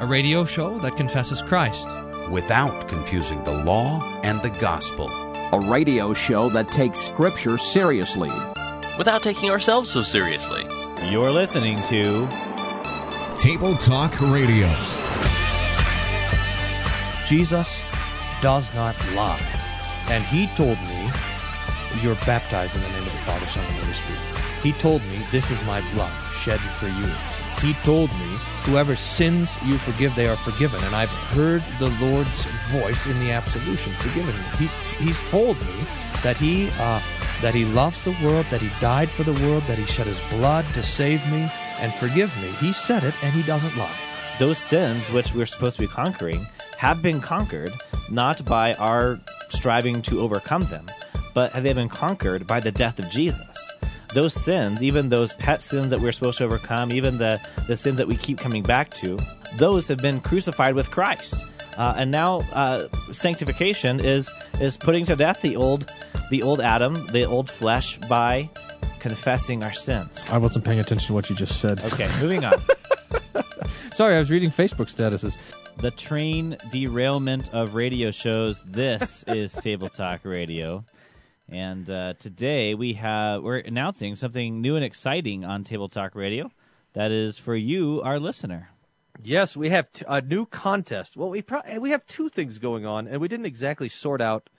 a radio show that confesses Christ without confusing the law and the gospel. A radio show that takes Scripture seriously without taking ourselves so seriously. You're listening to Table Talk Radio. Jesus does not lie. And he told me, You're baptized in the name of the Father, Son, and Holy Spirit. He told me, This is my blood shed for you. He told me, Whoever sins you forgive, they are forgiven. And I've heard the Lord's voice in the absolution, forgiven me. He's, he's told me that he, uh, that he loves the world, that he died for the world, that he shed his blood to save me and forgive me. He said it, and he doesn't lie. Those sins which we're supposed to be conquering have been conquered not by our striving to overcome them, but have they been conquered by the death of Jesus. Those sins, even those pet sins that we're supposed to overcome, even the, the sins that we keep coming back to, those have been crucified with Christ. Uh, and now uh, sanctification is is putting to death the old the old Adam, the old flesh, by confessing our sins. I wasn't paying attention to what you just said. Okay, moving on. Sorry, I was reading Facebook statuses. The train derailment of radio shows. This is Table Talk Radio. And uh, today we have we're announcing something new and exciting on Table Talk Radio. That is for you, our listener. Yes, we have t- a new contest. Well, we pro- we have two things going on, and we didn't exactly sort out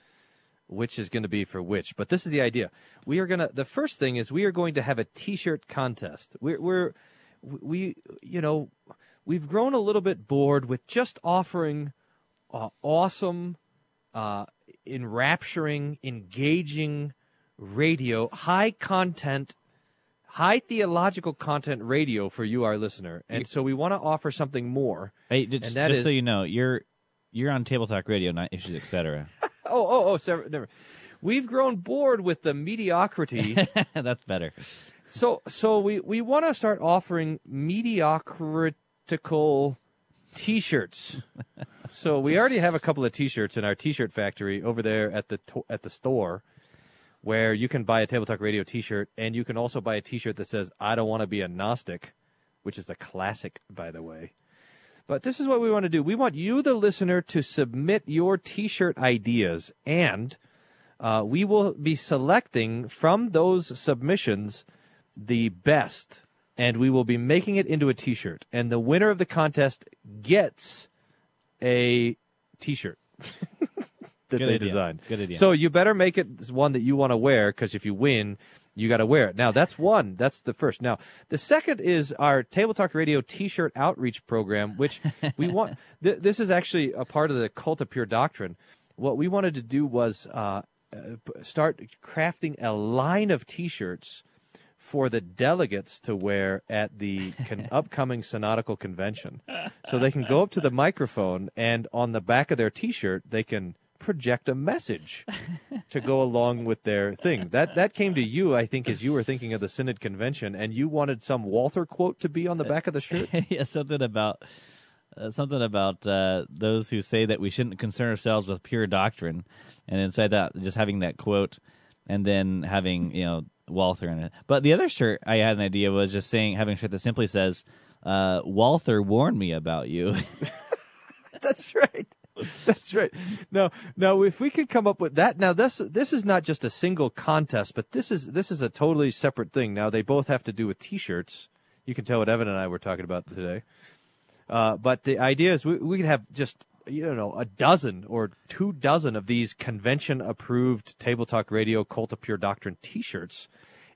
which is going to be for which. But this is the idea. We are to. The first thing is we are going to have a T-shirt contest. We're, we're we you know we've grown a little bit bored with just offering uh, awesome, uh, enrapturing, engaging radio, high content high theological content radio for you, our listener, and so we want to offer something more. Hey, just, and that just is- so you know, you're you're on Table Talk Radio, not Issues Etc. oh, oh, oh, sever- never. We've grown bored with the mediocrity, That's better. so so we we want to start offering mediocritical T-shirts. so we already have a couple of T-shirts in our T-shirt factory over there at the to- at the store. Where you can buy a Table Talk Radio T-shirt, and you can also buy a T-shirt that says "I don't want to be a Gnostic," which is a classic, by the way. But this is what we want to do. We want you, the listener, to submit your T-shirt ideas, and uh, we will be selecting from those submissions the best, and we will be making it into a T-shirt. And the winner of the contest gets a T-shirt that Good they idea. designed. Good idea. So you better make it one that you want to wear, because if you win, you got to wear it. Now that's one. That's the first. Now the second is our Table Talk Radio T-shirt outreach program, which we want. Th- this is actually a part of the Cult of Pure Doctrine. What we wanted to do was uh, uh, start crafting a line of T-shirts for the delegates to wear at the con- upcoming synodical convention, so they can go up to the microphone and on the back of their T-shirt they can project a message to go along with their thing. That that came to you, I think, as you were thinking of the synod convention, and you wanted some Walther quote to be on the back of the shirt. yeah, something about uh, something about uh, those who say that we shouldn't concern ourselves with pure doctrine, and inside that, just having that quote, and then having you know Walther in it. But the other shirt I had an idea was just saying having a shirt that simply says, uh, "Walther warned me about you." That's right. That's right. Now, now, if we could come up with that, now this this is not just a single contest, but this is this is a totally separate thing. Now they both have to do with T-shirts. You can tell what Evan and I were talking about today. Uh, but the idea is we, we could have just you know a dozen or two dozen of these convention approved Table Talk Radio Cult of Pure Doctrine T-shirts,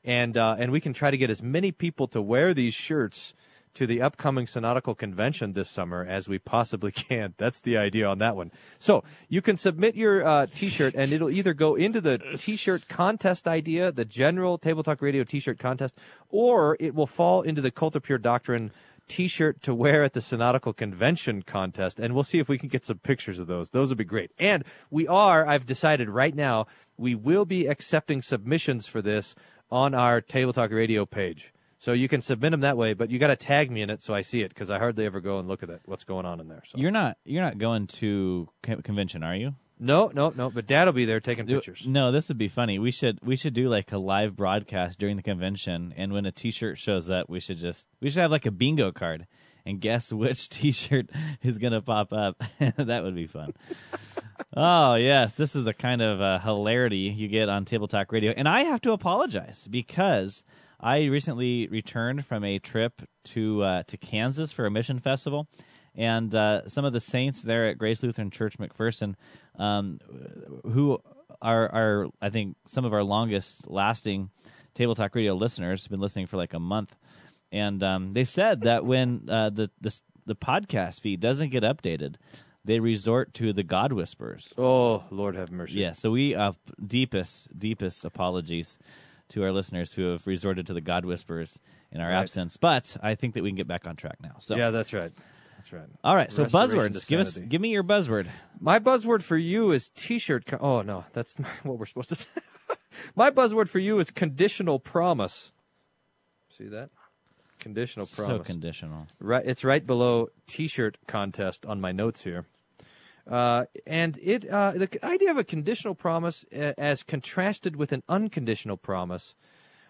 and uh, and we can try to get as many people to wear these shirts to the upcoming synodical convention this summer as we possibly can. That's the idea on that one. So you can submit your uh, T-shirt, and it'll either go into the T-shirt contest idea, the general Table Talk Radio T-shirt contest, or it will fall into the Cult of Pure Doctrine T-shirt to wear at the Synodical Convention contest, and we'll see if we can get some pictures of those. Those would be great. And we are, I've decided right now, we will be accepting submissions for this on our Table Talk Radio page. So you can submit them that way, but you got to tag me in it so I see it because I hardly ever go and look at it. What's going on in there? So. you're not you're not going to convention, are you? No, no, no. But Dad will be there taking pictures. No, this would be funny. We should we should do like a live broadcast during the convention, and when a T-shirt shows up, we should just we should have like a bingo card, and guess which T-shirt is going to pop up. that would be fun. oh yes, this is the kind of uh, hilarity you get on Table Talk Radio, and I have to apologize because I recently returned from a trip to uh, to Kansas for a mission festival, and uh, some of the saints there at Grace Lutheran Church McPherson, um, who are are I think some of our longest lasting Table Talk Radio listeners, have been listening for like a month, and um, they said that when uh, the, the the podcast feed doesn't get updated, they resort to the God Whispers. Oh, Lord have mercy. Yeah, so we uh, deepest deepest apologies to our listeners who have resorted to the God Whispers in our Right. absence, but I think that we can get back on track now. So Yeah, that's right. That's right. all right, so Restoration to buzzwords. Give us give me your buzzword. My buzzword for you is t-shirt. Co- oh no, that's not what we're supposed to. say. My buzzword for you is conditional promise. See that? Conditional So promise. So conditional. Right, it's right below T-shirt contest on my notes here, uh, and it uh, the idea of a conditional promise uh, as contrasted with an unconditional promise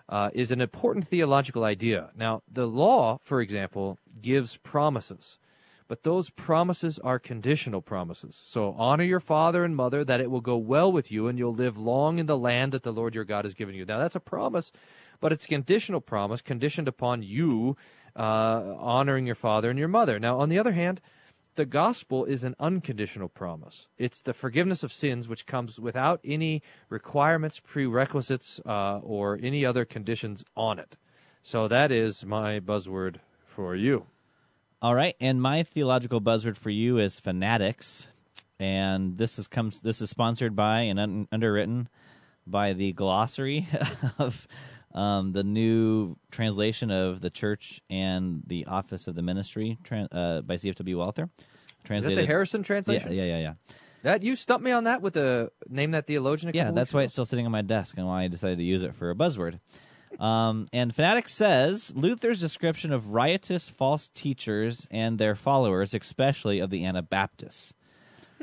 uh, is an important theological idea. Now, the law, for example, gives promises, but those promises are conditional promises. So, honor your father and mother, that it will go well with you, and you'll live long in the land that the Lord your God has given you. Now, that's a promise, but it's a conditional promise, conditioned upon you uh, honoring your father and your mother. Now, on the other hand, the gospel is an unconditional promise. It's the forgiveness of sins which comes without any requirements, prerequisites, uh, or any other conditions on it. So that is my buzzword for you. All right, and my theological buzzword for you is fanatics, and this is comes this is sponsored by and un- underwritten by the glossary of um, the new translation of the church and the office of the ministry tran uh, by CFW Walther. Is that the Harrison yeah, translation? yeah, yeah, yeah. That you stumped me on that with the name that theologian. Yeah, that's why it's still sitting on my desk and why I decided to use it for a buzzword. Um, and Fanatics says Luther's description of riotous false teachers and their followers, especially of the Anabaptists.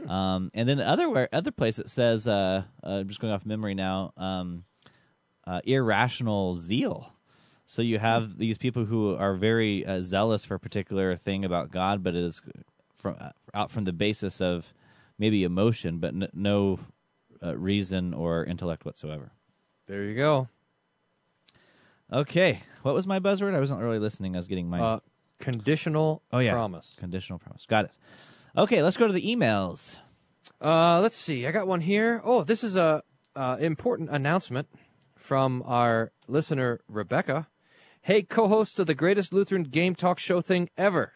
Um, and then other other place it says, uh, uh, I'm just going off memory now, um, uh, irrational zeal. So you have these people who are very uh, zealous for a particular thing about God, but it is from uh, out from the basis of maybe emotion, but n- no uh, reason or intellect whatsoever. There you go. Okay, what was my buzzword? I wasn't really listening. I was getting my Uh, conditional oh yeah promise. conditional promise. Got it. Okay, let's go to the emails. Uh, let's see. I got one here. Oh, this is a uh, important announcement from our listener Rebecca. Hey, co-hosts of the greatest Lutheran game talk show thing ever.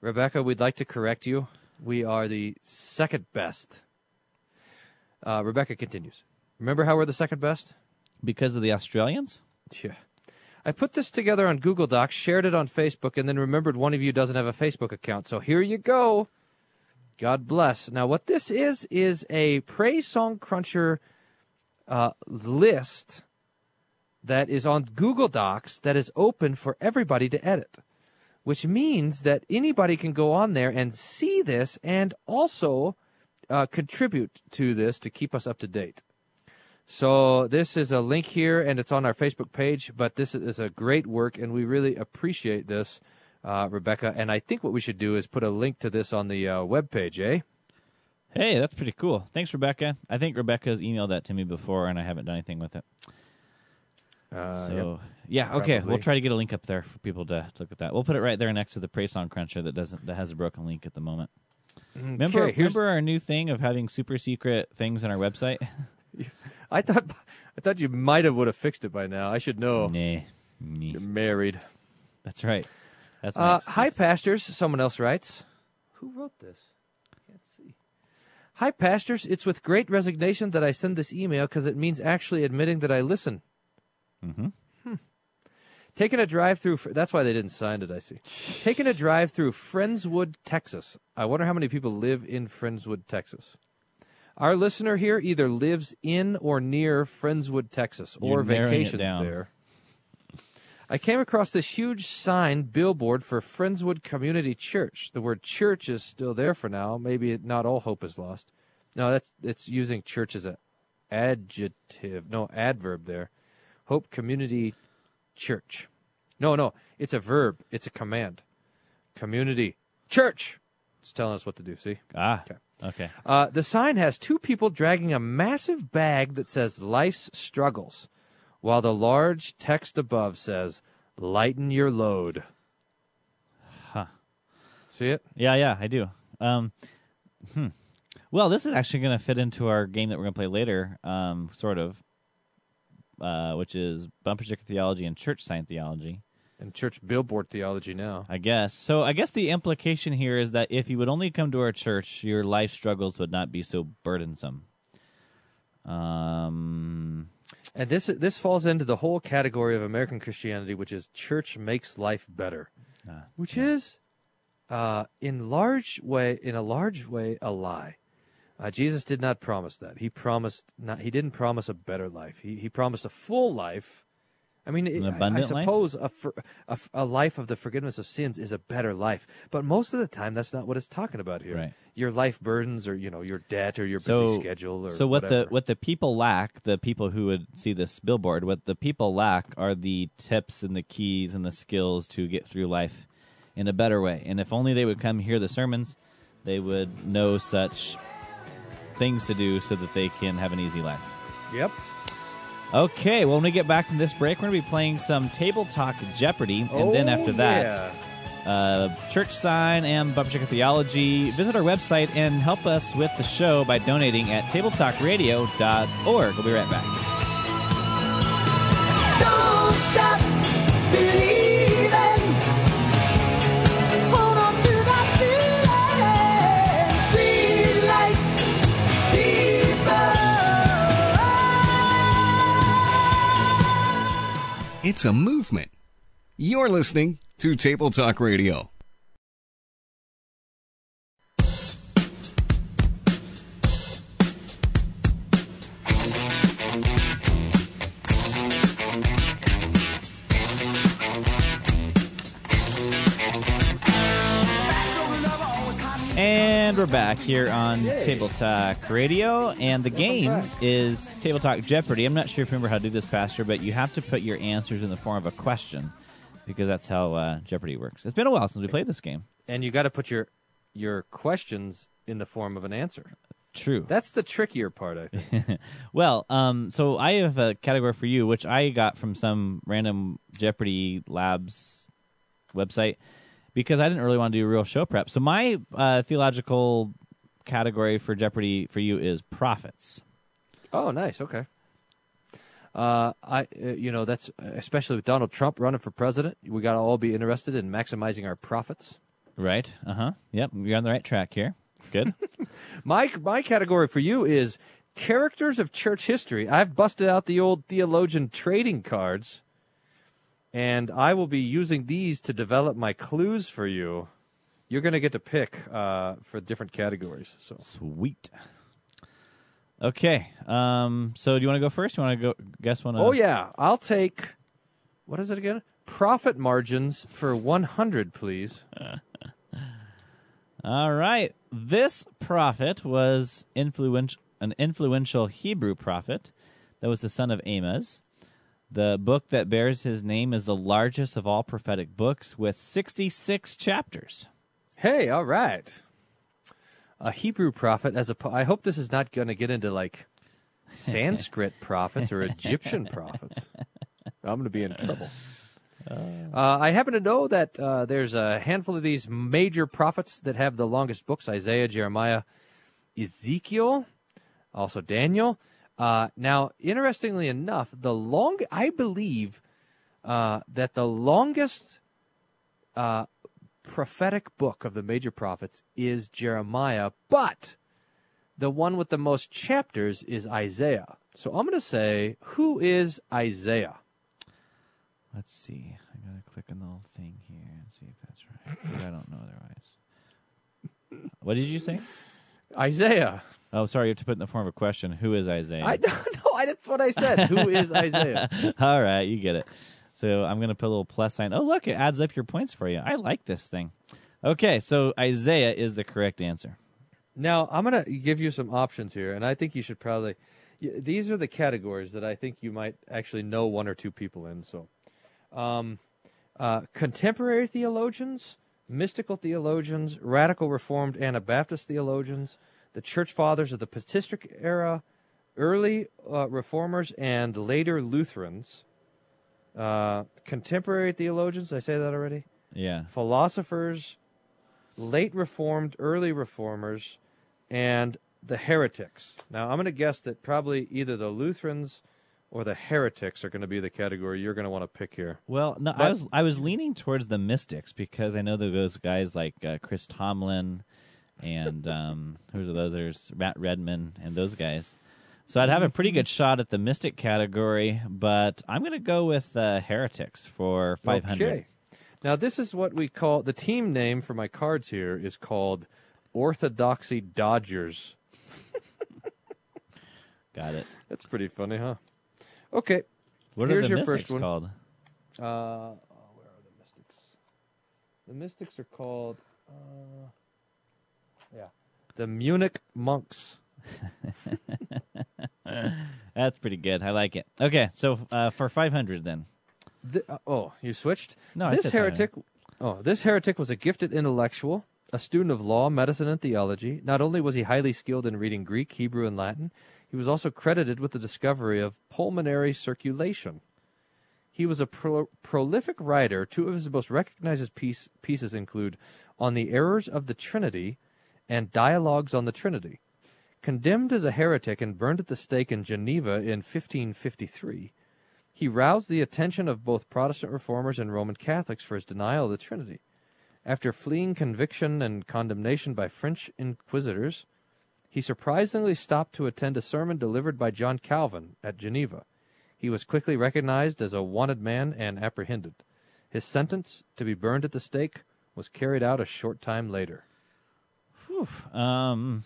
Rebecca, we'd like to correct you. We are the second best. Uh, Rebecca continues. Remember how we're the second best? Because of the Australians? Yeah. I put this together on Google Docs, shared it on Facebook, and then remembered one of you doesn't have a Facebook account. So here you go. God bless. Now, what this is, is a Praise Song Cruncher uh, list that is on Google Docs that is open for everybody to edit, which means that anybody can go on there and see this and also uh, contribute to this to keep us up to date. So this is a link here, and it's on our Facebook page. But this is a great work, and we really appreciate this, uh, Rebecca. And I think what we should do is put a link to this on the uh, web page, eh? Hey, that's pretty cool. Thanks, Rebecca. I think Rebecca has emailed that to me before, and I haven't done anything with it. Uh, so yeah, okay, Probably. we'll try to get a link up there for people to, to look at that. We'll put it right there next to the Praise Song Cruncher that doesn't that has a broken link at the moment. Remember, Okay, here's- remember our new thing of having super secret things on our website? I thought I thought you might have would have fixed it by now. I should know. nah, You're married. that's right. That's my Uh, hi, pastors. Someone else writes. Who wrote this? Can't see. Hi, pastors. It's with great resignation that I send this email because it means actually admitting that I listen. Mm-hmm. Hmm. Taking a drive through. That's why they didn't sign it. I see. Taking a drive through Friendswood, Texas. I wonder how many people live in Friendswood, Texas. Our listener here either lives in or near Friendswood, Texas, or You're vacations there. I came across this huge sign billboard for Friendswood Community Church. The word church is still there for now. Maybe not all hope is lost. No, that's it's using church as an adjective. No, adverb there. Hope Community Church. No, no, it's a verb. It's a command. community, church. It's telling us what to do. See. Ah. Okay. Uh, the sign has two people dragging a massive bag that says "Life's Struggles," while the large text above says "Lighten your load." Huh. See it? Yeah, yeah, I do. Um, hmm. Well, this is actually going to fit into our game that we're going to play later, um, sort of, uh, which is bumper sticker theology and church sign theology. And church billboard theology now. I guess. So I guess the implication here is that if you would only come to our church, your life struggles would not be so burdensome. Um, And this this falls into the whole category of American Christianity, which is church makes life better, Ah, which is, uh, in large way, in a large way, a lie. Uh, Jesus did not promise that. He promised not. He didn't promise a better life. He he promised a full life. I mean, An I- I, suppose a, for, a a life of the forgiveness of sins is a better life, but most of the time that's not what it's talking about here. Right. Your life burdens, or you know, your debt, or your busy schedule, or so what whatever. the what the people lack, the people who would see this billboard, what the people lack are the tips and the keys and the skills to get through life in a better way. And if only they would come hear the sermons, they would know such things to do so that they can have an easy life. Yep. Okay, well, when we get back from this break, we're going to be playing some Table Talk Jeopardy, and then Oh, after that, yeah. uh, church sign and bumper sticker theology. Visit our website and help us with the show by donating at tabletalkradio.org. We'll be right back. Don't stop believing. It's a movement. You're listening to Table Talk Radio. We're back here on Table Talk Radio, and the game is Table Talk Jeopardy. I'm not sure if you remember how to do this, Pastor, but you have to put your answers in the form of a question because that's how uh, Jeopardy works. It's been a while since we played this game. and you got to put your your questions in the form of an answer. True. That's the trickier part, I think. well, um, so I have a category for you, which I got from some random Jeopardy Labs website because I didn't really want to do real show prep. So my uh, theological category for Jeopardy for you is prophets. oh, nice. Okay. Uh, I, uh, you know, that's especially with Donald Trump running for president. We got to all be interested in maximizing our profits. Right. Uh huh. Yep. You're on the right track here. Good. My my category for you is characters of church history. I've busted out the old theologian trading cards, and I will be using these to develop my clues for you. You're going to get to pick uh, for different categories. So Sweet. Okay. Um. So do you want to go first? You want to go guess one? of- Oh yeah, I'll take. What is it again? Profit margins for 100, please. All right. This prophet was influential, an influential Hebrew prophet that was the son of Amos. The book that bears his name is the largest of all prophetic books with 66 chapters. Hey, all right. A Hebrew prophet as a. I hope this is not going to get into like Sanskrit prophets or Egyptian prophets. I'm going to be in trouble. Uh, I happen to know that uh, there's a handful of these major prophets that have the longest books: Isaiah, Jeremiah, Ezekiel, also Daniel. Uh, now, interestingly enough, the long I believe uh, that the longest uh, prophetic book of the major prophets is Jeremiah, but the one with the most chapters is Isaiah. So I'm going to say, who is Isaiah? Let's see. I gotta click on the little thing here and see if that's right. I don't know otherwise. What did you say? Isaiah. Oh, sorry. You have to put in the form of a question. Who is Isaiah? I no, no, I, that's what I said. Who is Isaiah? All right, you get it. So I'm going to put a little plus sign. Oh, look, it adds up your points for you. I like this thing. Okay, so Isaiah is the correct answer. Now I'm going to give you some options here, and I think you should probably. These are the categories that I think you might actually know one or two people in. So, um, uh, contemporary theologians, mystical theologians, radical Reformed Anabaptist theologians, the church fathers of the patristic era, early uh, Reformers, and later Lutherans, uh, contemporary theologians. Did I say that already? Yeah. Philosophers, late Reformed, early Reformers, and the heretics. Now, I'm going to guess that probably either the Lutherans or the heretics are going to be the category you're going to want to pick here. Well, no, I was I was leaning towards the mystics because I know that those guys like uh, Chris Tomlin and um, who's the others, Matt Redman, and those guys. So I'd have a pretty good shot at the mystic category, but I'm going to go with uh, heretics for 500. Okay. Now, this is what we call the team name for my cards here is called Orthodoxy Dodgers. Got it. That's pretty funny, huh? Okay. What Here's are the your mystics first one. called? Uh, oh, where are the mystics? The mystics are called, uh, yeah, the Munich monks. That's pretty good. I like it. Okay, so uh, for 500 then. Th- uh, oh, you switched? No, I this said heretic. Oh, this heretic was a gifted intellectual, a student of law, medicine, and theology. Not only was he highly skilled in reading Greek, Hebrew, and Latin, he was also credited with the discovery of pulmonary circulation. He was a pro- prolific writer. Two of his most recognized piece- pieces include On the Errors of the Trinity and Dialogues on the Trinity. Condemned as a heretic and burned at the stake in Geneva in 1553, he roused the attention of both Protestant reformers and Roman Catholics for his denial of the Trinity. After fleeing conviction and condemnation by French inquisitors, he surprisingly stopped to attend a sermon delivered by John Calvin at Geneva. He was quickly recognized as a wanted man and apprehended. His sentence to be burned at the stake was carried out a short time later. Um,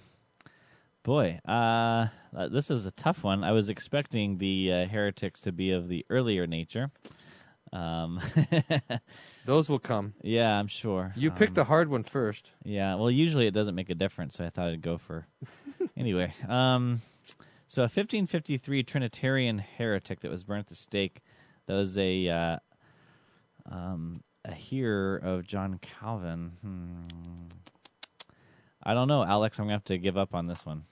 boy, uh, uh, this is a tough one. I was expecting the uh, heretics to be of the earlier nature. Um, Those will come. yeah, I'm sure. You Um, picked the hard one first. Yeah, well, usually it doesn't make a difference, so I thought I'd go for. anyway, um, so a 1553 Trinitarian heretic that was burnt at the stake. That was a uh, um, a hearer of John Calvin. Hmm. I don't know, Alex. I'm gonna have to give up on this one.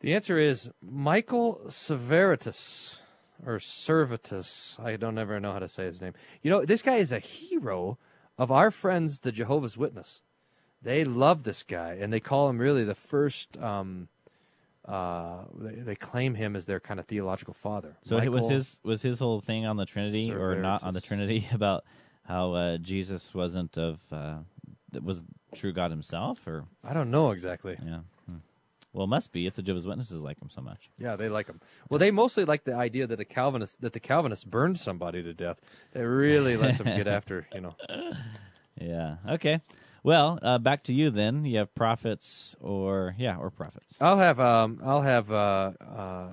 The answer is Michael Severitus or Servetus. I don't ever know how to say his name. You know, this guy is a hero of our friends, the Jehovah's Witness. They love this guy, and they call him really the first. Um, uh, they, they claim him as their kind of theological father. So it was his was his whole thing on the Trinity or not on the Trinity about how uh, Jesus wasn't of uh, was true God Himself, or I don't know exactly. yeah. Hmm. Well, it must be if the Jehovah's Witnesses like him so much. Yeah, they like him. Well, they mostly like the idea that a Calvinist that the Calvinists burned somebody to death. That really lets them get after you know. Yeah. Okay. Well, uh, back to you then. You have prophets or yeah, or prophets. I'll have um I'll have uh, uh,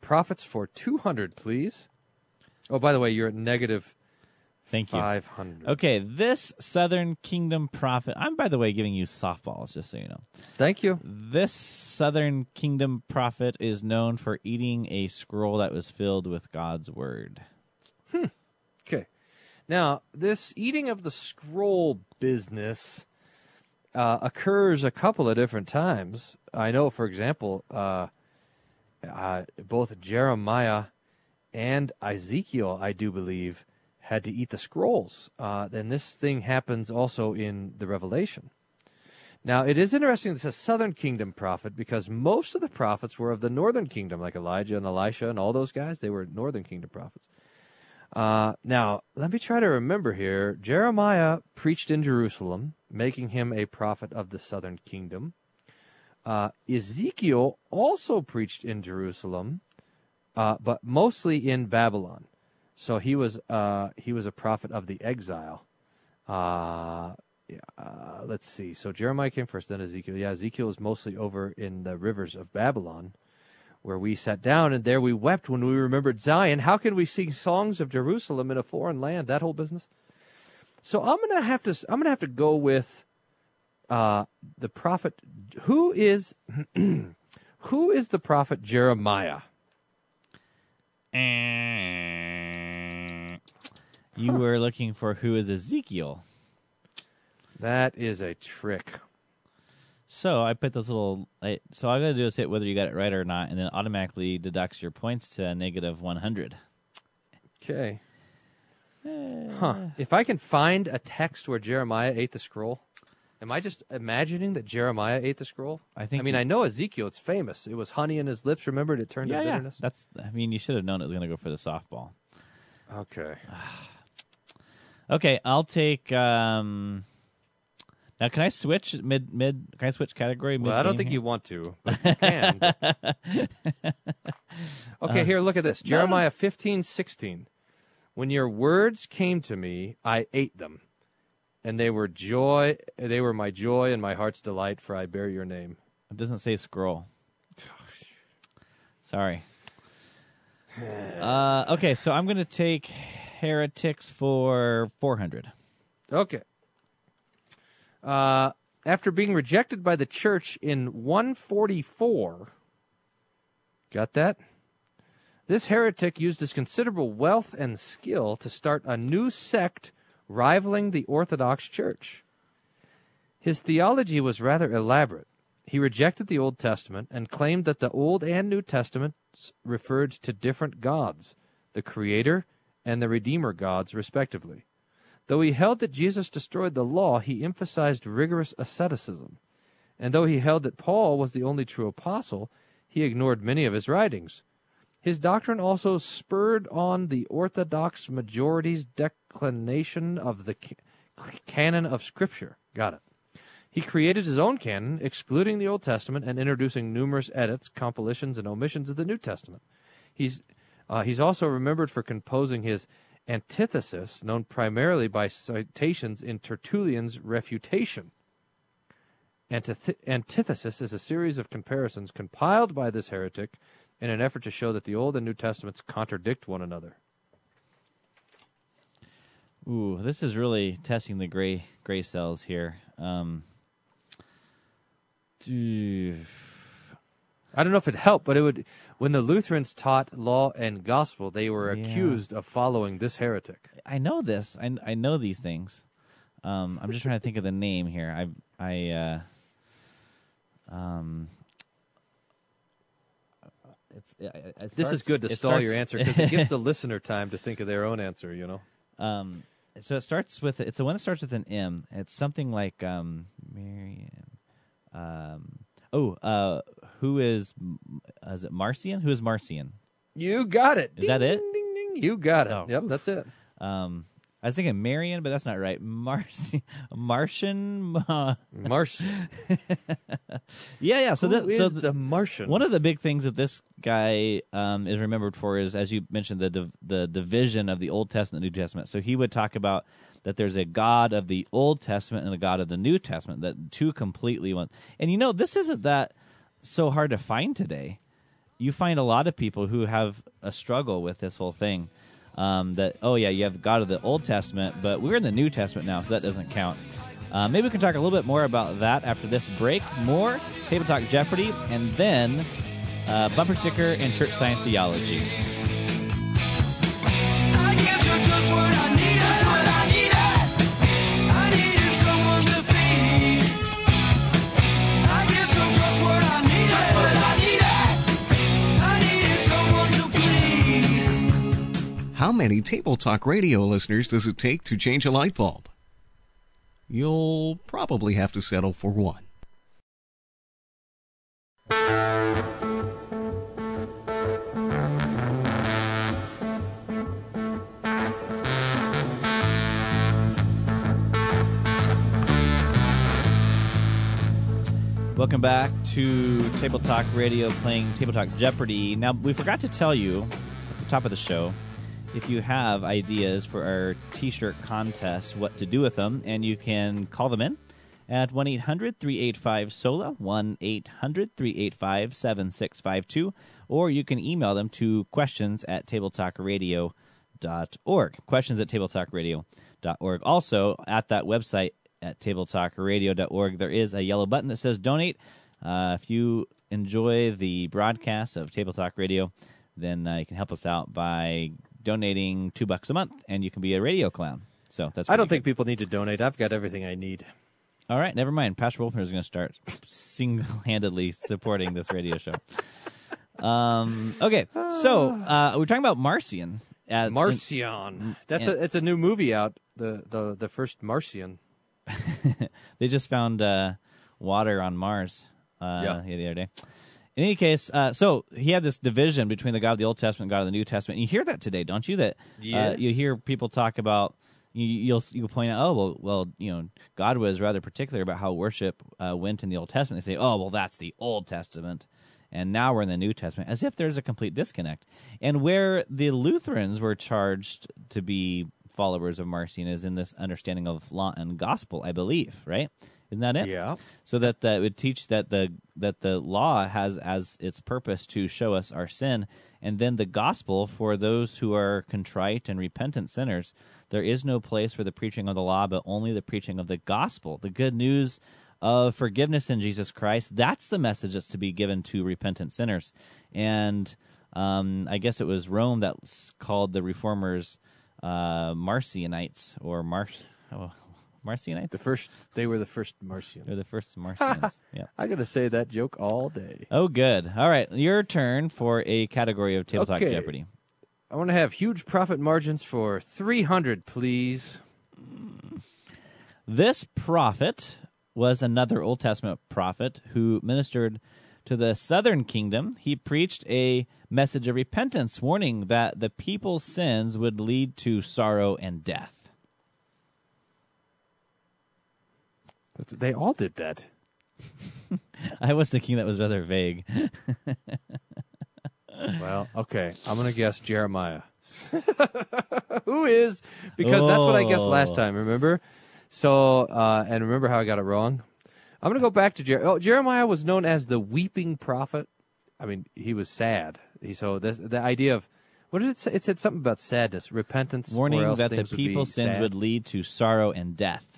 profits for two hundred, please. Oh, by the way, you're at negative Thank you. five hundred. Okay, this Southern Kingdom prophet. I'm by the way giving you softballs, just so you know. Thank you. This Southern Kingdom prophet is known for eating a scroll that was filled with God's word. Hmm. Okay. Now, this eating of the scroll business uh, occurs a couple of different times. I know, for example, uh, uh, both Jeremiah and Ezekiel, I do believe, had to eat the scrolls. Uh, this thing happens also in the Revelation. Now, it is interesting this is a southern kingdom prophet because most of the prophets were of the northern kingdom, like Elijah and Elisha and all those guys. They were northern kingdom prophets. Uh, now, let me try to remember here. Jeremiah preached in Jerusalem, making him a prophet of the southern kingdom. Uh, Ezekiel also preached in Jerusalem, uh, but mostly in Babylon. So he was uh, he was a prophet of the exile. Uh, uh, let's see. So Jeremiah came first, then Ezekiel. Yeah, Ezekiel was mostly over in the rivers of Babylon, where we sat down and there we wept when we remembered Zion. How can we sing songs of Jerusalem in a foreign land? That whole business. So I'm gonna have to. I'm gonna have to go with uh, the prophet. Who is who is the prophet Jeremiah? You were looking for who is Ezekiel. That is a trick. So I put this little. I, so all I got to do is hit whether you got it right or not, and then automatically deducts your points to a negative 100. Okay. Eh. Huh. If I can find a text where Jeremiah ate the scroll, am I just imagining that Jeremiah ate the scroll? I think I mean, you- I know Ezekiel. It's famous. It was honey in his lips. Remember, it turned Yeah, to yeah. bitterness. That's. I mean, you should have known it was going to go for the softball. Okay. Ah. Okay, I'll take. um Now, can I switch mid mid? Can I switch category? Well, I don't think you want to, but you can. okay, here, look at this. Jeremiah fifteen sixteen. When your words came to me, I ate them, and they were joy. They were my joy and my heart's delight, for I bear your name. It doesn't say scroll. Sorry. Uh, okay, so I'm going to take heretics for 400. Okay. Uh, after being rejected by the church in 144, got that? This heretic used his considerable wealth and skill to start a new sect rivaling the Orthodox Church. His theology was rather elaborate. He rejected the Old Testament and claimed that the Old and New Testaments referred to different gods, the Creator and the Redeemer gods, respectively. Though he held that Jesus destroyed the law, he emphasized rigorous asceticism. And though he held that Paul was the only true apostle, he ignored many of his writings. His doctrine also spurred on the Orthodox majority's declination of the canon of Scripture. Got it. He created his own canon, excluding the Old Testament and introducing numerous edits, compilations, and omissions of the New Testament. He's uh, he's also remembered for composing his Antithesis, known primarily by citations in Tertullian's Refutation. Antith- Antithesis is a series of comparisons compiled by this heretic in an effort to show that the Old and New Testaments contradict one another. Ooh, this is really testing the gray gray cells here. Um. I don't know if it helped, but it would. When the Lutherans taught law and gospel, they were Yeah. accused of following this heretic. I know this. I, I know these things. Um, I'm just trying to think of the name here. I I uh, um. It's, it, it This is good to stall starts- your answer because it gives the listener time to think of their own answer. You know. Um, so it starts with it's the one that starts with an M. It's something like um, Marian. Um, oh, uh, who is uh, is it Marcion? Who is Marcion? You got it. Is that it? Ding ding. You got it. Oh, yep, that's it. Um, I was thinking Marion, but that's not right. Marcion, Martian. Uh, Martian. yeah, yeah. So Who that is so the Martian? One of the big things that this guy um, is remembered for is, as you mentioned, the div- the division of the Old Testament and New Testament. So he would talk about that there's a God of the Old Testament and a God of the New Testament, that two completely one. And you know, this isn't that so hard to find today. You find a lot of people who have a struggle with this whole thing. Um, that oh yeah, you have God of the Old Testament, but we're in the New Testament now, so that doesn't count. Uh, maybe we can talk a little bit more about that after this break. More Table Talk Jeopardy, and then uh, bumper sticker and church science theology. How many Table Talk radio listeners does it take to change a light bulb? You'll probably have to settle for one. Welcome back to Table Talk Radio, playing Table Talk Jeopardy. Now, we forgot to tell you at the top of the show if you have ideas for our T-shirt contest, what to do with them, and you can call them in at one 385 sola 1 800 385 7652 or you can email them to questions at tabletalkradio.org questions at tabletalkradio.org also at that website at tabletalkradio.org there is a yellow button that says donate. Uh, if you enjoy the broadcast of table talk radio then uh, you can help us out by donating two bucks a month and you can be a radio clown so that's I don't think people need to donate. I've got everything I need. All right, never mind. Pastor Wolfmueller is going to start single-handedly supporting this radio show. Um, okay, so uh, we're talking about Marcion. Uh, Marcion. That's and- a it's a new movie out. The the the first Marcion. they just found uh, water on Mars uh, Yeah. the other day. In any case, uh, so he had this division between the God of the Old Testament and God of the New Testament. You hear that today, don't you? That uh, you hear people talk about. You, you'll you'll point out, oh well, well, you know, God was rather particular about how worship uh, went in the Old Testament. They say, oh well, that's the Old Testament, and now we're in the New Testament, as if there's a complete disconnect. And where the Lutherans were charged to be followers of Marcion is in this understanding of law and gospel, I believe, right? Isn't that it? Yeah. So that that would teach that the that the law has as its purpose to show us our sin, and then the gospel for those who are contrite and repentant sinners. There is no place for the preaching of the law, but only the preaching of the gospel, the good news of forgiveness in Jesus Christ. That's the message that's to be given to repentant sinners. And um, I guess it was Rome that called the reformers uh, Marcionites or Mar- oh, Marcionites. The first they were the first Marcions. They're the first Marcions. yeah. I gotta say that joke all day. Oh, good. All right, your turn for a category of Table Talk Okay. Jeopardy. I want to have huge profit margins for three hundred, please. Hmm. This prophet was another Old Testament prophet who ministered to the southern kingdom. He preached a message of repentance, warning that the people's sins would lead to sorrow and death. They all did that. I was thinking that was rather vague. Well, okay. I'm gonna guess Jeremiah. Who is? Because that's what I guessed last Oh. time. Remember? So, uh, and remember how I got it wrong? I'm gonna go back to Jer- oh, Jeremiah. Was known as the weeping prophet. I mean, he was sad. He, so this, the idea of what did it say? It said something about sadness, repentance, warning that the things would be people's sins sad. would lead to sorrow and death.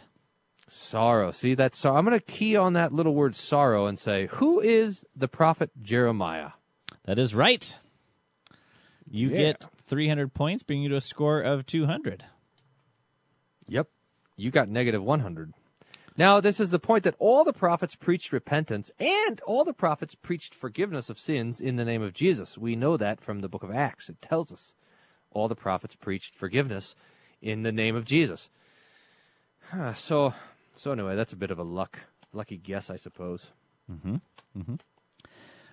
Sorrow. See that? So I'm gonna key on that little word sorrow and say, who is the prophet Jeremiah? That is right. You Yeah. get 300 points, bringing you to a score of 200. Yep. You got negative 100. Now, this is the point that all the prophets preached repentance and all the prophets preached forgiveness of sins in the name of Jesus. We know that from the book of Acts. It tells us all the prophets preached forgiveness in the name of Jesus. So, so anyway, that's a bit of a luck, lucky guess, I suppose. Mm-hmm. Mm-hmm.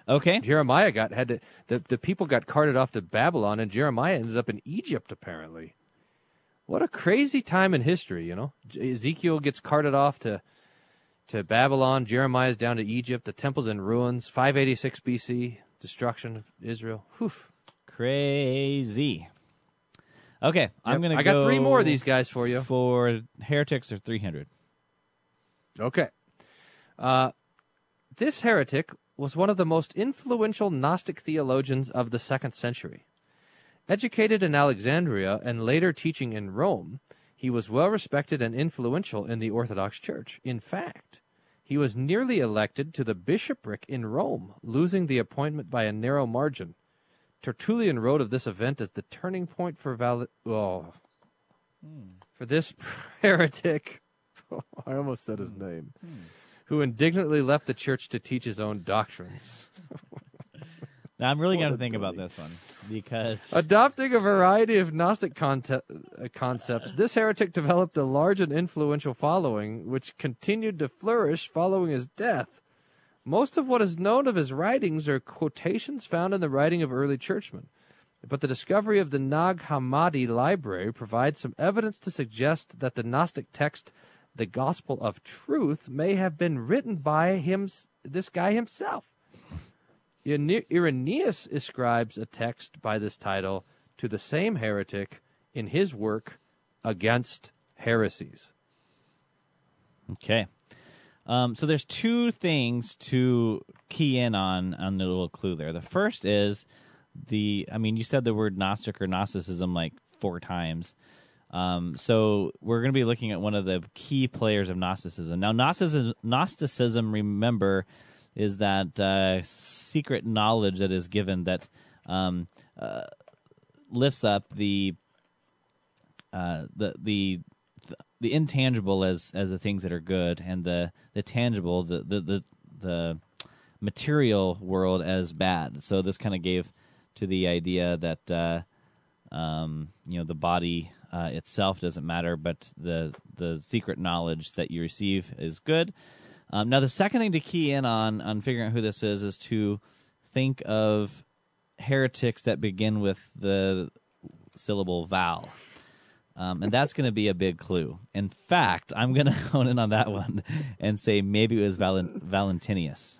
Okay. Jeremiah got had to the the people got carted off to Babylon, and Jeremiah ended up in Egypt. Apparently, what a crazy time in history, you know. Ezekiel gets carted off to to Babylon. Jeremiah's down to Egypt. The temple's in ruins. 586 BC, destruction of Israel. Whew. Crazy. Okay, I'm going to I got three more of these guys for you. For heretics or 300. Okay. Uh, this heretic was one of the most influential Gnostic theologians of the second century. Educated in Alexandria and later teaching in Rome, he was well respected and influential in the Orthodox Church. In fact, he was nearly elected to the bishopric in Rome, losing the appointment by a narrow margin. Tertullian wrote of this event as the turning point for val- oh, for this heretic. I almost said his name. Who indignantly left the church to teach his own doctrines. Now, I'm really going to think about this one because Adopting a variety of Gnostic uh, concepts, this heretic developed a large and influential following, which continued to flourish following his death. Most of what is known of his writings are quotations found in the writing of early churchmen. But the discovery of the Nag Hammadi library provides some evidence to suggest that the Gnostic text, the Gospel of Truth, may have been written by him, this guy himself. Irenaeus ascribes a text by this title to the same heretic in his work Against Heresies. Okay. Um, so there's two things to key in on on the little clue there. The first is the I mean, you said the word Gnostic or Gnosticism like four times. Um, so we're going to be looking at one of the key players of Gnosticism. Now, Gnosticism, Gnosticism remember, is that uh, secret knowledge that is given that um, uh, lifts up the uh, the the the intangible as as the things that are good, and the the tangible, the the the, the material world as bad. So this kind of gave to the idea that uh, um, you know the body uh, itself doesn't matter, but the the secret knowledge that you receive is good. Um, now, the second thing to key in on on figuring out who this is is to think of heretics that begin with the syllable vowel. Um, and that's going to be a big clue. In fact, I'm going to hone in on that one and say maybe it was Valen- Valentinius.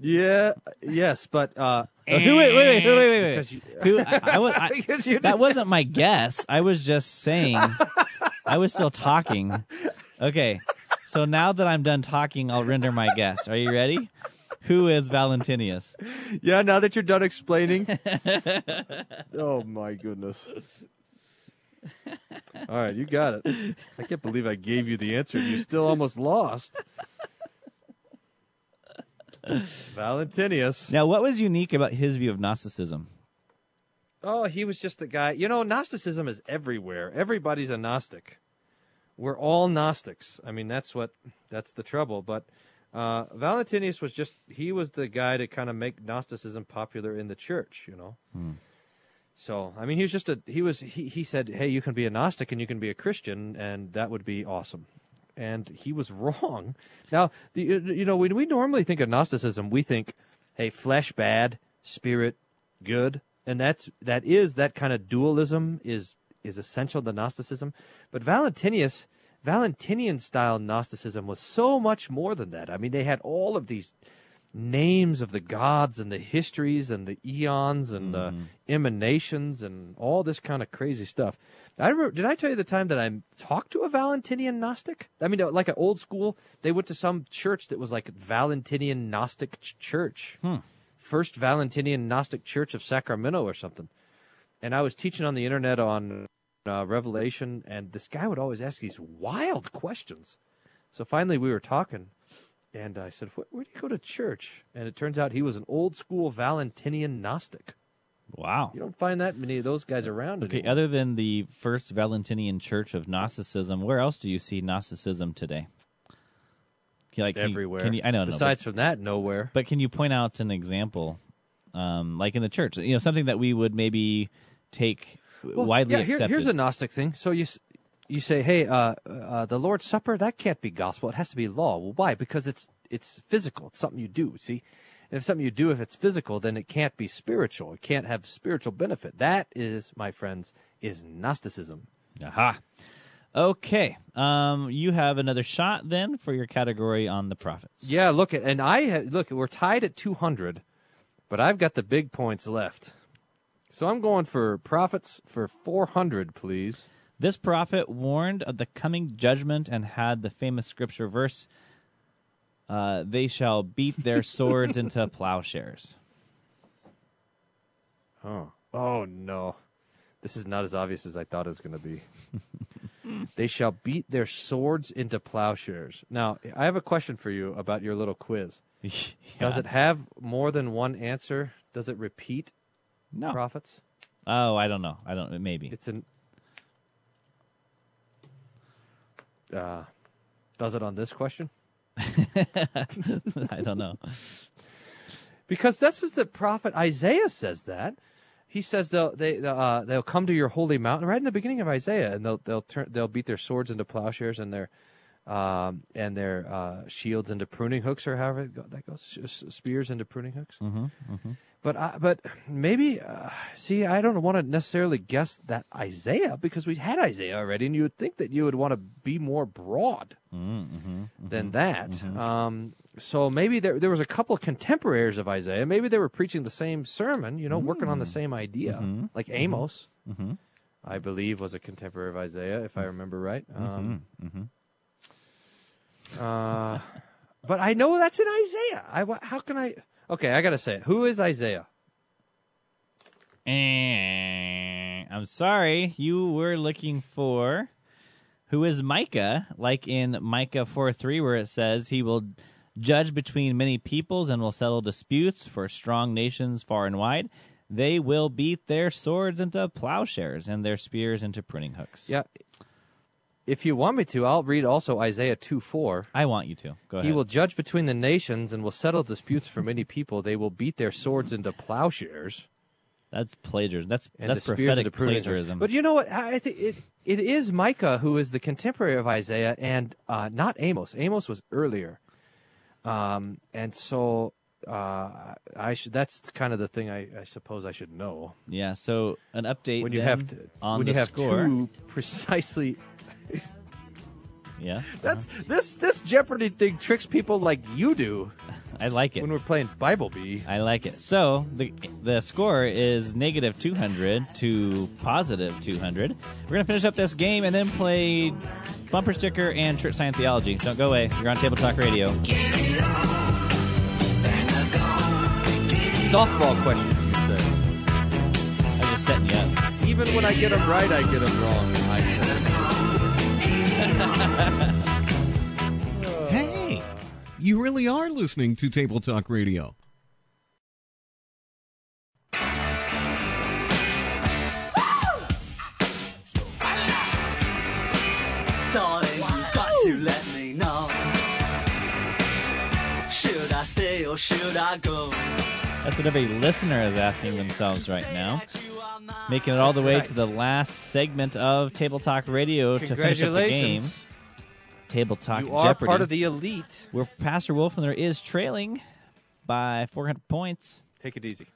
Yeah, yes, but uh, wait, wait, wait, wait, wait, wait. Because you- Who, I, I, was- I- Because you that wasn't my guess. I was just saying. I was still talking. Okay, so now that I'm done talking, I'll render my guess. Are you ready? Who is Valentinius? yeah, now that you're done explaining. oh my goodness. All right, you got it. I can't believe I gave you the answer. You still almost lost. Valentinius. Now, what was unique about his view of Gnosticism? Oh, he was just the guy. You know, Gnosticism is everywhere. Everybody's a Gnostic. We're all Gnostics. I mean, that's what that's the trouble. But uh, Valentinius was just he was the guy to kind of make Gnosticism popular in the church. You know. So I mean, he was just a he was he he said, hey, you can be a Gnostic and you can be a Christian, and that would be awesome. And he was wrong. Now, the, uh, you know, when we normally think of Gnosticism, we think, hey, flesh bad, spirit good, and that's that is that kind of dualism is is essential to Gnosticism. But Valentinius, Valentinian style Gnosticism was so much more than that. I mean, they had all of these names of the gods and the histories and the eons and the mm-hmm. emanations and all this kind of crazy stuff. I remember, did I tell you the time that I talked to a Valentinian Gnostic? I mean, like an old school, they went to some church that was like Valentinian Gnostic ch- church. First Valentinian Gnostic Church of Sacramento or something. And I was teaching on the internet on uh, Revelation, and this guy would always ask these wild questions. So finally, we were talking, and I said, "Where, where do you go to church?" And it turns out he was an old school Valentinian Gnostic. Wow. You don't find that many of those guys around Okay, anymore. other than the first Valentinian church of Gnosticism, where else do you see Gnosticism today? Can, like, can you- everywhere. Can you, I know, no, Besides but, from that, nowhere. but can you point out an example, um, like in the church? You know, something that we would maybe take Well, widely yeah, here- accepted. here's a Gnostic thing. So you you say, hey, uh, uh, the Lord's Supper that can't be gospel. It has to be law. Well, why? Because it's it's physical. It's something you do. See, if something you do, if it's physical, then it can't be spiritual. It can't have spiritual benefit. That is, my friends, is Gnosticism. Aha. Okay. Um, you have another shot then for your category on the prophets. Yeah, look at and I ha- look. We're tied at 200, but I've got the big points left. So I'm going for prophets for 400, please. This prophet warned of the coming judgment and had the famous scripture verse, uh, "They shall beat their swords into plowshares." Oh, oh no, this is not as obvious as I thought it was going to be. they shall beat their swords into plowshares. Now, I have a question for you about your little quiz. Does it have more than one answer? Does it repeat No. prophets? Oh, I don't know. I don't. Maybe. It's an. Uh, does it on this question? I don't know. Because this is the prophet Isaiah says that. He says they'll they uh, they'll come to your holy mountain right in the beginning of Isaiah, and they'll they'll turn they'll beat their swords into plowshares and their um, and their uh, shields into pruning hooks, or however that goes, spears into pruning hooks. Mm-hmm, But I, but maybe uh, see, I don't want to necessarily guess that Isaiah because we had Isaiah already, and you would think that you would want to be more broad mm-hmm, mm-hmm. than that. Mm-hmm. Um, so maybe there there was a couple of contemporaries of Isaiah. Maybe they were preaching the same sermon, you know, working on the mm. same idea, like Amos. I believe was a contemporary of Isaiah, if I remember right. Um, Uh, but I know that's in Isaiah. I how can I? Okay, I gotta say it. Who is Isaiah? Eh, I'm sorry. You were looking for who is Micah, like in Micah 4 3, where it says he will judge between many peoples and will settle disputes for strong nations far and wide. They will beat their swords into plowshares and their spears into pruning hooks. Yeah. If you want me to, I'll read also Isaiah 2 4. I want you to. Go ahead. He will judge between the nations and will settle disputes for many people. They will beat their swords into plowshares That's plagiarism. That's and that's prophetic into pruning hooks. plagiarism. But you know what? I I think it it is Micah who is the contemporary of Isaiah, and uh, not Amos. Amos was earlier, um, and so uh, I should. That's kind of the thing I, I suppose I should know yeah. So an update when you then have to, on when the you have score. two precisely. Yeah, That's this this Jeopardy thing tricks people like you do I like it. when we're playing Bible Bee. I like it. So the the score is negative 200 to positive 200. We're gonna finish up this game and then play bumper sticker and church science theology. Don't go away. You're on Table Talk Radio. Softball questions, you say. I'm just setting you up. Even when I get them right, I get them wrong. I Hey, you really are listening to Table Talk Radio. Darling, you got to let me know. Should I stay or should I go? That's what every listener is asking themselves right now. Making it all the way to the last segment of Table Talk Radio to finish up the game. Congratulations. Table Talk Jeopardy. You are Jeopardy. part of the elite. Where Pastor Wolfmueller is trailing by 400 points. Take it easy.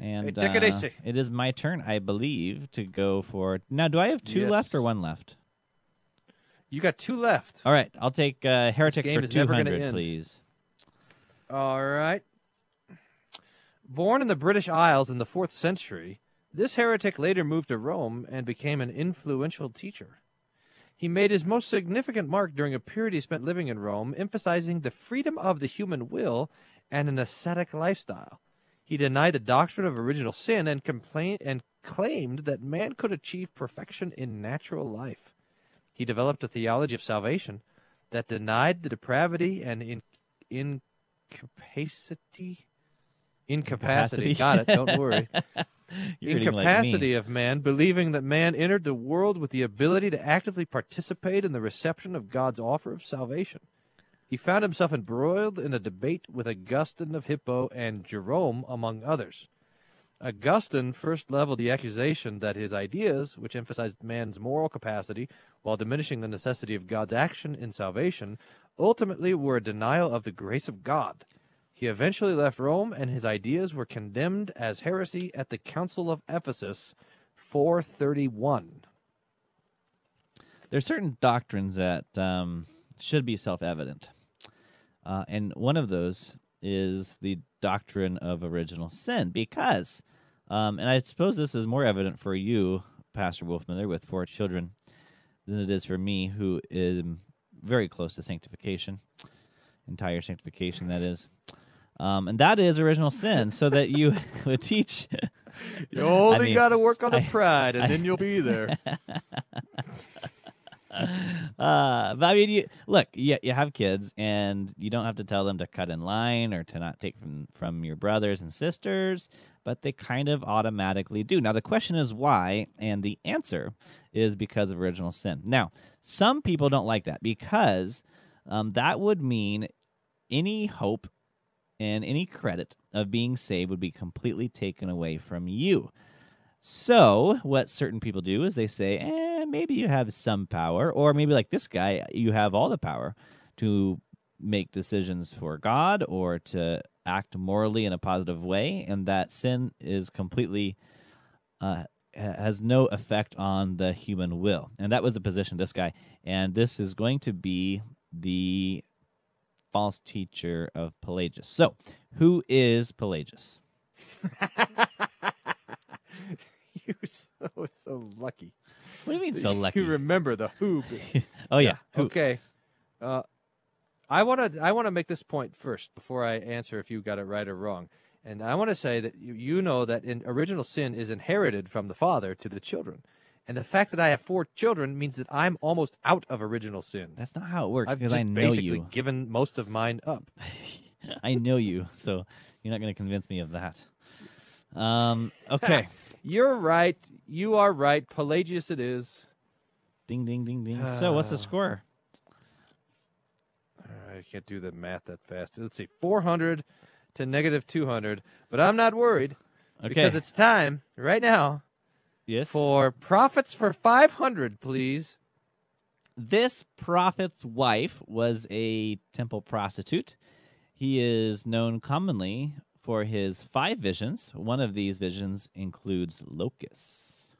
And Hey, take it uh, easy. it is my turn, I believe, to go for. Now, do I have two Yes. left or one left? You got two left. All right, I'll take uh, Heretic game for is never gonna 200, end. please. All right. Born in the British Isles in the fourth century, this heretic later moved to Rome and became an influential teacher. He made his most significant mark during a period he spent living in Rome, emphasizing the freedom of the human will and an ascetic lifestyle. He denied the doctrine of original sin and complained and claimed that man could achieve perfection in natural life. He developed a theology of salvation that denied the depravity and in, incapacity. Incapacity. Incapacity. Got it. Don't worry. Reading like Incapacity of man, believing that man entered the world with the ability to actively participate in the reception of God's offer of salvation. He found himself embroiled in a debate with Augustine of Hippo and Jerome, among others. Augustine first leveled the accusation that his ideas, which emphasized man's moral capacity while diminishing the necessity of God's action in salvation, ultimately were a denial of the grace of God. He eventually left Rome, and his ideas were condemned as heresy at the Council of Ephesus 431. There are certain doctrines that um, should be self-evident, uh, and one of those is the doctrine of original sin. Because, um, and I suppose this is more evident for you, Pastor Wolfmueller, there with four children, than it is for me, who is very close to sanctification, entire sanctification. That is. Um, and that is original sin, so that you would teach. You only mean, got to work on the I- pride, and I- then you'll be there. Uh, but I mean, you, look, you, you have kids, and you don't have to tell them to cut in line or to not take from from your brothers and sisters, but they kind of automatically do. Now, the question is why, and the answer is because of original sin. Now, some people don't like that because um, that would mean any hope and any credit of being saved would be completely taken away from you. So, what certain people do is they say, eh, maybe you have some power, or maybe like this guy, you have all the power to make decisions for God or to act morally in a positive way, and that sin is completely uh, has no effect on the human will. And that was the position of this guy. And this is going to be the false teacher of Pelagius. So, who is Pelagius? You're so, so lucky. What do you mean so lucky? You remember the who. oh yeah. Who- Okay. Uh, I want to I want to make this point first before I answer if you got it right or wrong. And I want to say that you, you know that in original sin is inherited from the father to the children. And the fact that I have four children means that I'm almost out of original sin. That's not how it works I've because just I know basically you. given most of mine up. I know you, so you're not going to convince me of that. Um, okay. You're right. You are right. Pelagius it is. Ding, ding, ding, ding. so, what's the Uh, score? I can't do the math that fast. Let's see, 400 to negative 200. But I'm not worried because it's time right now Yes. for prophets for 500, please. This prophet's wife was a temple prostitute. He is known commonly for his five visions. One of these visions includes locusts.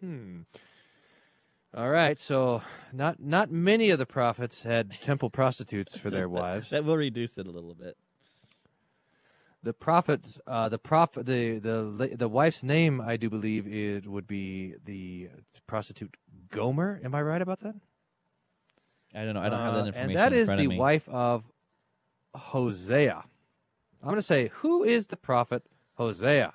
Hmm. All right, so not not many of the prophets had temple prostitutes for their wives. That will reduce it a little bit. The prophets, uh, the prophet, the the the wife's name, I do believe it would be the prostitute Gomer. Am I right about that? I don't know. I don't have that Uh, information. And that is the of wife of Hosea. I'm going to say, who is the prophet Hosea?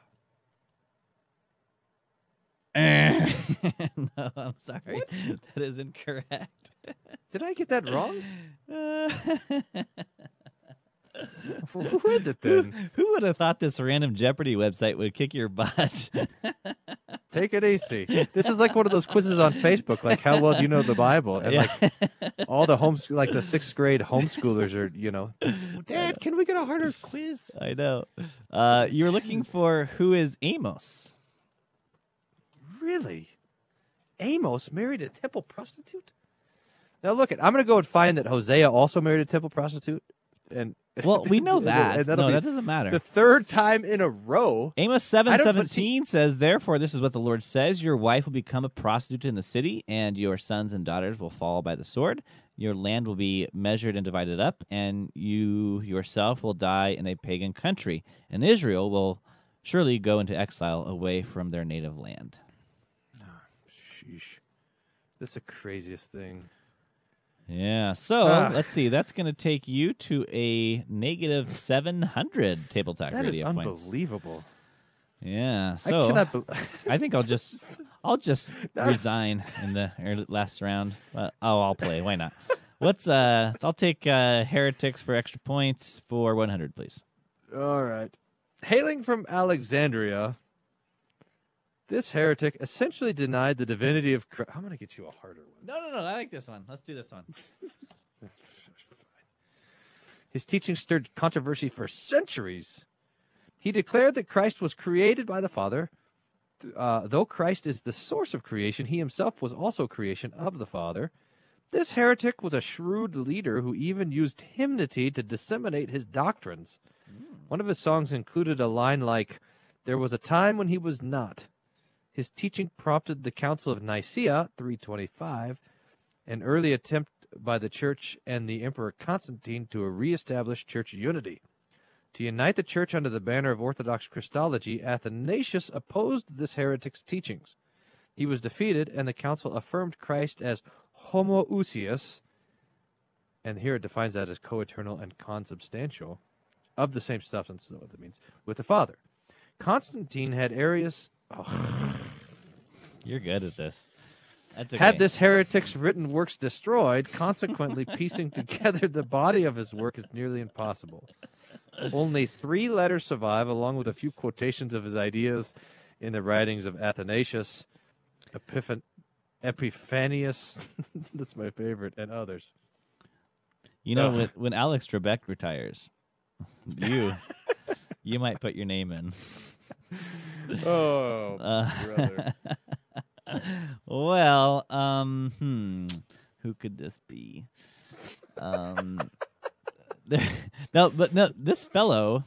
no, I'm sorry. That is incorrect. Did I get that wrong? Uh, who is it then? Who would have thought this random Jeopardy website would kick your butt? Take it easy. This is like one of those quizzes on Facebook, like how well do you know the Bible? And like all the homes, like the sixth grade homeschoolers are, you know, Dad, can we get a harder quiz? I know. Uh, you were looking for who is Amos? Really? Amos married a temple prostitute? Now look, it. I'm going to go and find that Hosea also married a temple prostitute, and Well, we know that. No, that doesn't matter. The third time in a row. Amos seven seventeen says, "Therefore, this is what the Lord says: Your wife will become a prostitute in the city, and your sons and daughters will fall by the sword. Your land will be measured and divided up, and you yourself will die in a pagan country. And Israel will surely go into exile away from their native land." Ah, sheesh. This is the craziest thing. Yeah. So Ah. let's see. That's going to take you to a negative seven hundred table talk That is radio points. unbelievable. Yeah. I So cannot. Be- I think I'll just I'll just resign in the last round. Uh, oh, I'll play. Why not? What's uh? I'll take uh, heretics for extra points for one hundred, please. All right. Hailing from Alexandria, this heretic essentially denied the divinity of Christ. I'm going to get you a harder one. No, no, no. I like this one. Let's do this one. His teaching stirred controversy for centuries. He declared that Christ was created by the Father. Uh, though Christ is the source of creation, he himself was also creation of the Father. This heretic was a shrewd leader who even used hymnody to disseminate his doctrines. One of his songs included a line like, There was a time when he was not. His teaching prompted the Council of Nicaea, 325, an early attempt by the church and the Emperor Constantine to reestablish church unity. To unite the church under the banner of Orthodox Christology, Athanasius opposed this heretic's teachings. He was defeated, and the council affirmed Christ as homoousios, and here it defines that as co-eternal and consubstantial, of the same substance, is what that means, with the Father. Constantine had Arius oh, You're good at this. That's okay. had this heretic's written works destroyed, consequently piecing together the body of his work is nearly impossible. Only three letters survive, along with a few quotations of his ideas in the writings of Athanasius, Epiphan- Epiphanius, that's my favorite, and others. You know, when Alex Trebek retires, you you might put your name in. Oh, Uh, brother. well, um, hmm, who could this be? Um, there, no, but no, this fellow,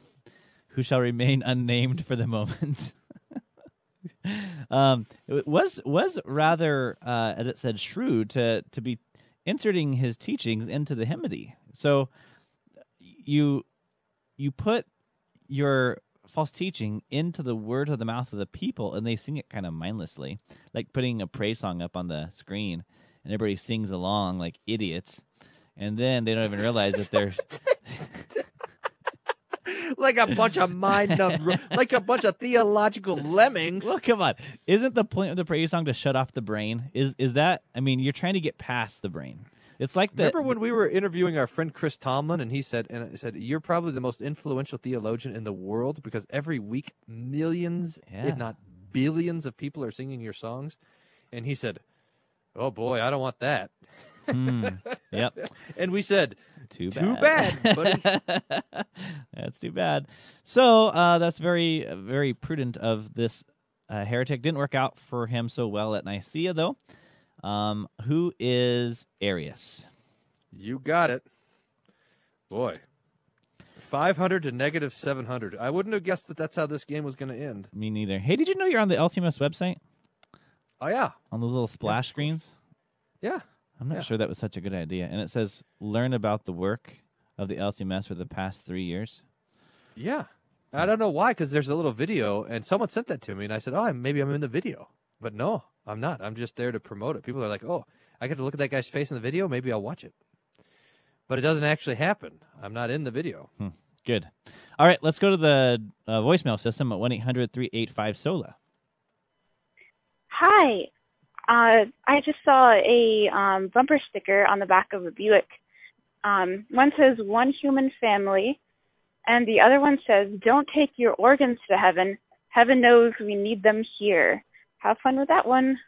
who shall remain unnamed for the moment, um, was was rather, uh, as it said, shrewd to to be inserting his teachings into the hymnody. So you you put your false teaching into the word of the mouth of the people and they sing it kind of mindlessly like putting a praise song up on the screen and everybody sings along like idiots and then they don't even realize that they're like a bunch of mind numb, like a bunch of theological lemmings. well come on. Isn't the point of the praise song to shut off the brain? Is is that i mean you're trying to get past the brain it's like the Remember when we were interviewing our friend Chris Tomlin, and he said, and I said, "You're probably the most influential theologian in the world because every week millions, Yeah. if not billions, of people are singing your songs." And he said, Oh boy, I don't want that. Hmm. Yep. And we said, Too bad. Too bad, buddy. that's too bad. So uh, that's very, very prudent of this uh, heretic. Didn't work out for him so well at Nicaea, though. Um, who is Arius? you got it. Boy. 500 to negative 700. I wouldn't have guessed that that's how this game was going to end. Me neither. Hey, did you know you're on the LCMS website Oh, yeah. on those little splash screens? Yeah. I'm not Yeah. sure that was such a good idea. And it says learn about the work of the LCMS for the past three years. Yeah. I don't know why, because there's a little video, and someone sent that to me, and I said, "Oh, maybe I'm in the video," but no, I'm not. I'm just there to promote it. People are like, "Oh, I get to look at that guy's face in the video. Maybe I'll watch it," but it doesn't actually happen. I'm not in the video. Good. All right, let's go to the uh, voicemail system at 1 800 385 SOLA. Hi. Uh, I just saw a um, bumper sticker on the back of a Buick. Um, one says one human family, and the other one says don't take your organs to heaven. Heaven knows we need them here. Have fun with that one.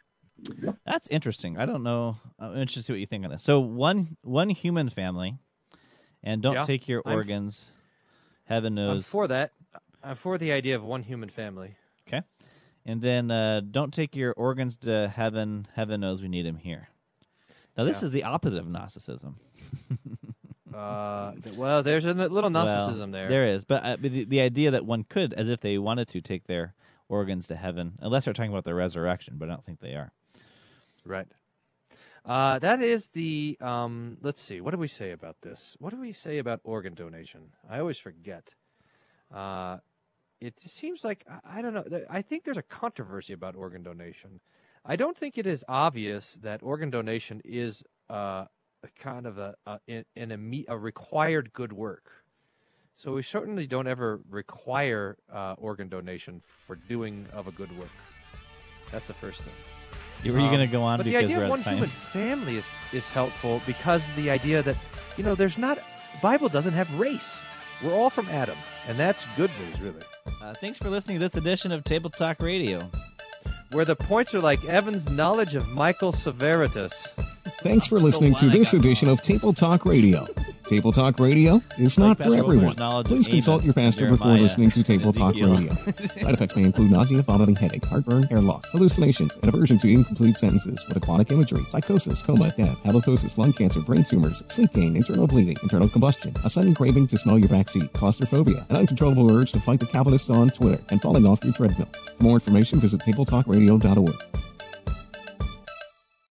That's interesting. I don't know. I'm interested to see what you think on this. So one one human family, and don't Yeah, take your I'm f- organs. Heaven I'm knows. for that. I'm for the idea of one human family. Okay. And then uh, don't take your organs to heaven. Heaven knows we need them here. Now this Yeah. is the opposite of Gnosticism. Uh, well, there's a little Well, Gnosticism there. There is, but, uh, but the, the idea that one could, as if they wanted to, take their organs to heaven, unless they're talking about the resurrection, but I don't think they are. Right. Uh, that is the. Um, let's see. What do we say about this? What do we say about organ donation? I always forget. Uh, it seems like I- don't know. I think there's a controversy about organ donation. I don't think it is obvious that organ donation is uh, a kind of a, a an a required good work. So we certainly don't ever require uh, organ donation for doing of a good work. That's the first thing. Were you Um, going to go on but the idea of one time? human family is is helpful because the idea that you know there's not Bible doesn't have race. We're all from Adam, and that's good news, really. Uh, thanks for listening to this edition of Table Talk Radio. Where the points are like Evan's knowledge of Michael Severitas. Thanks for listening to this edition of Table Talk Radio. Table Talk Radio is not for everyone. Wilker's knowledge of Please consult Amos, your pastor before listening to Table Talk Radio. Side effects may include nausea, vomiting, headache, heartburn, hair loss, hallucinations, and aversion to incomplete sentences with aquatic imagery, psychosis, coma, death, halitosis, lung cancer, brain tumors, sleep gain, internal bleeding, internal combustion, a sudden craving to smell your backseat, claustrophobia, an uncontrollable urge to fight the Calvinists on Twitter, and falling off your treadmill. For more information, visit tabletalkradio.org.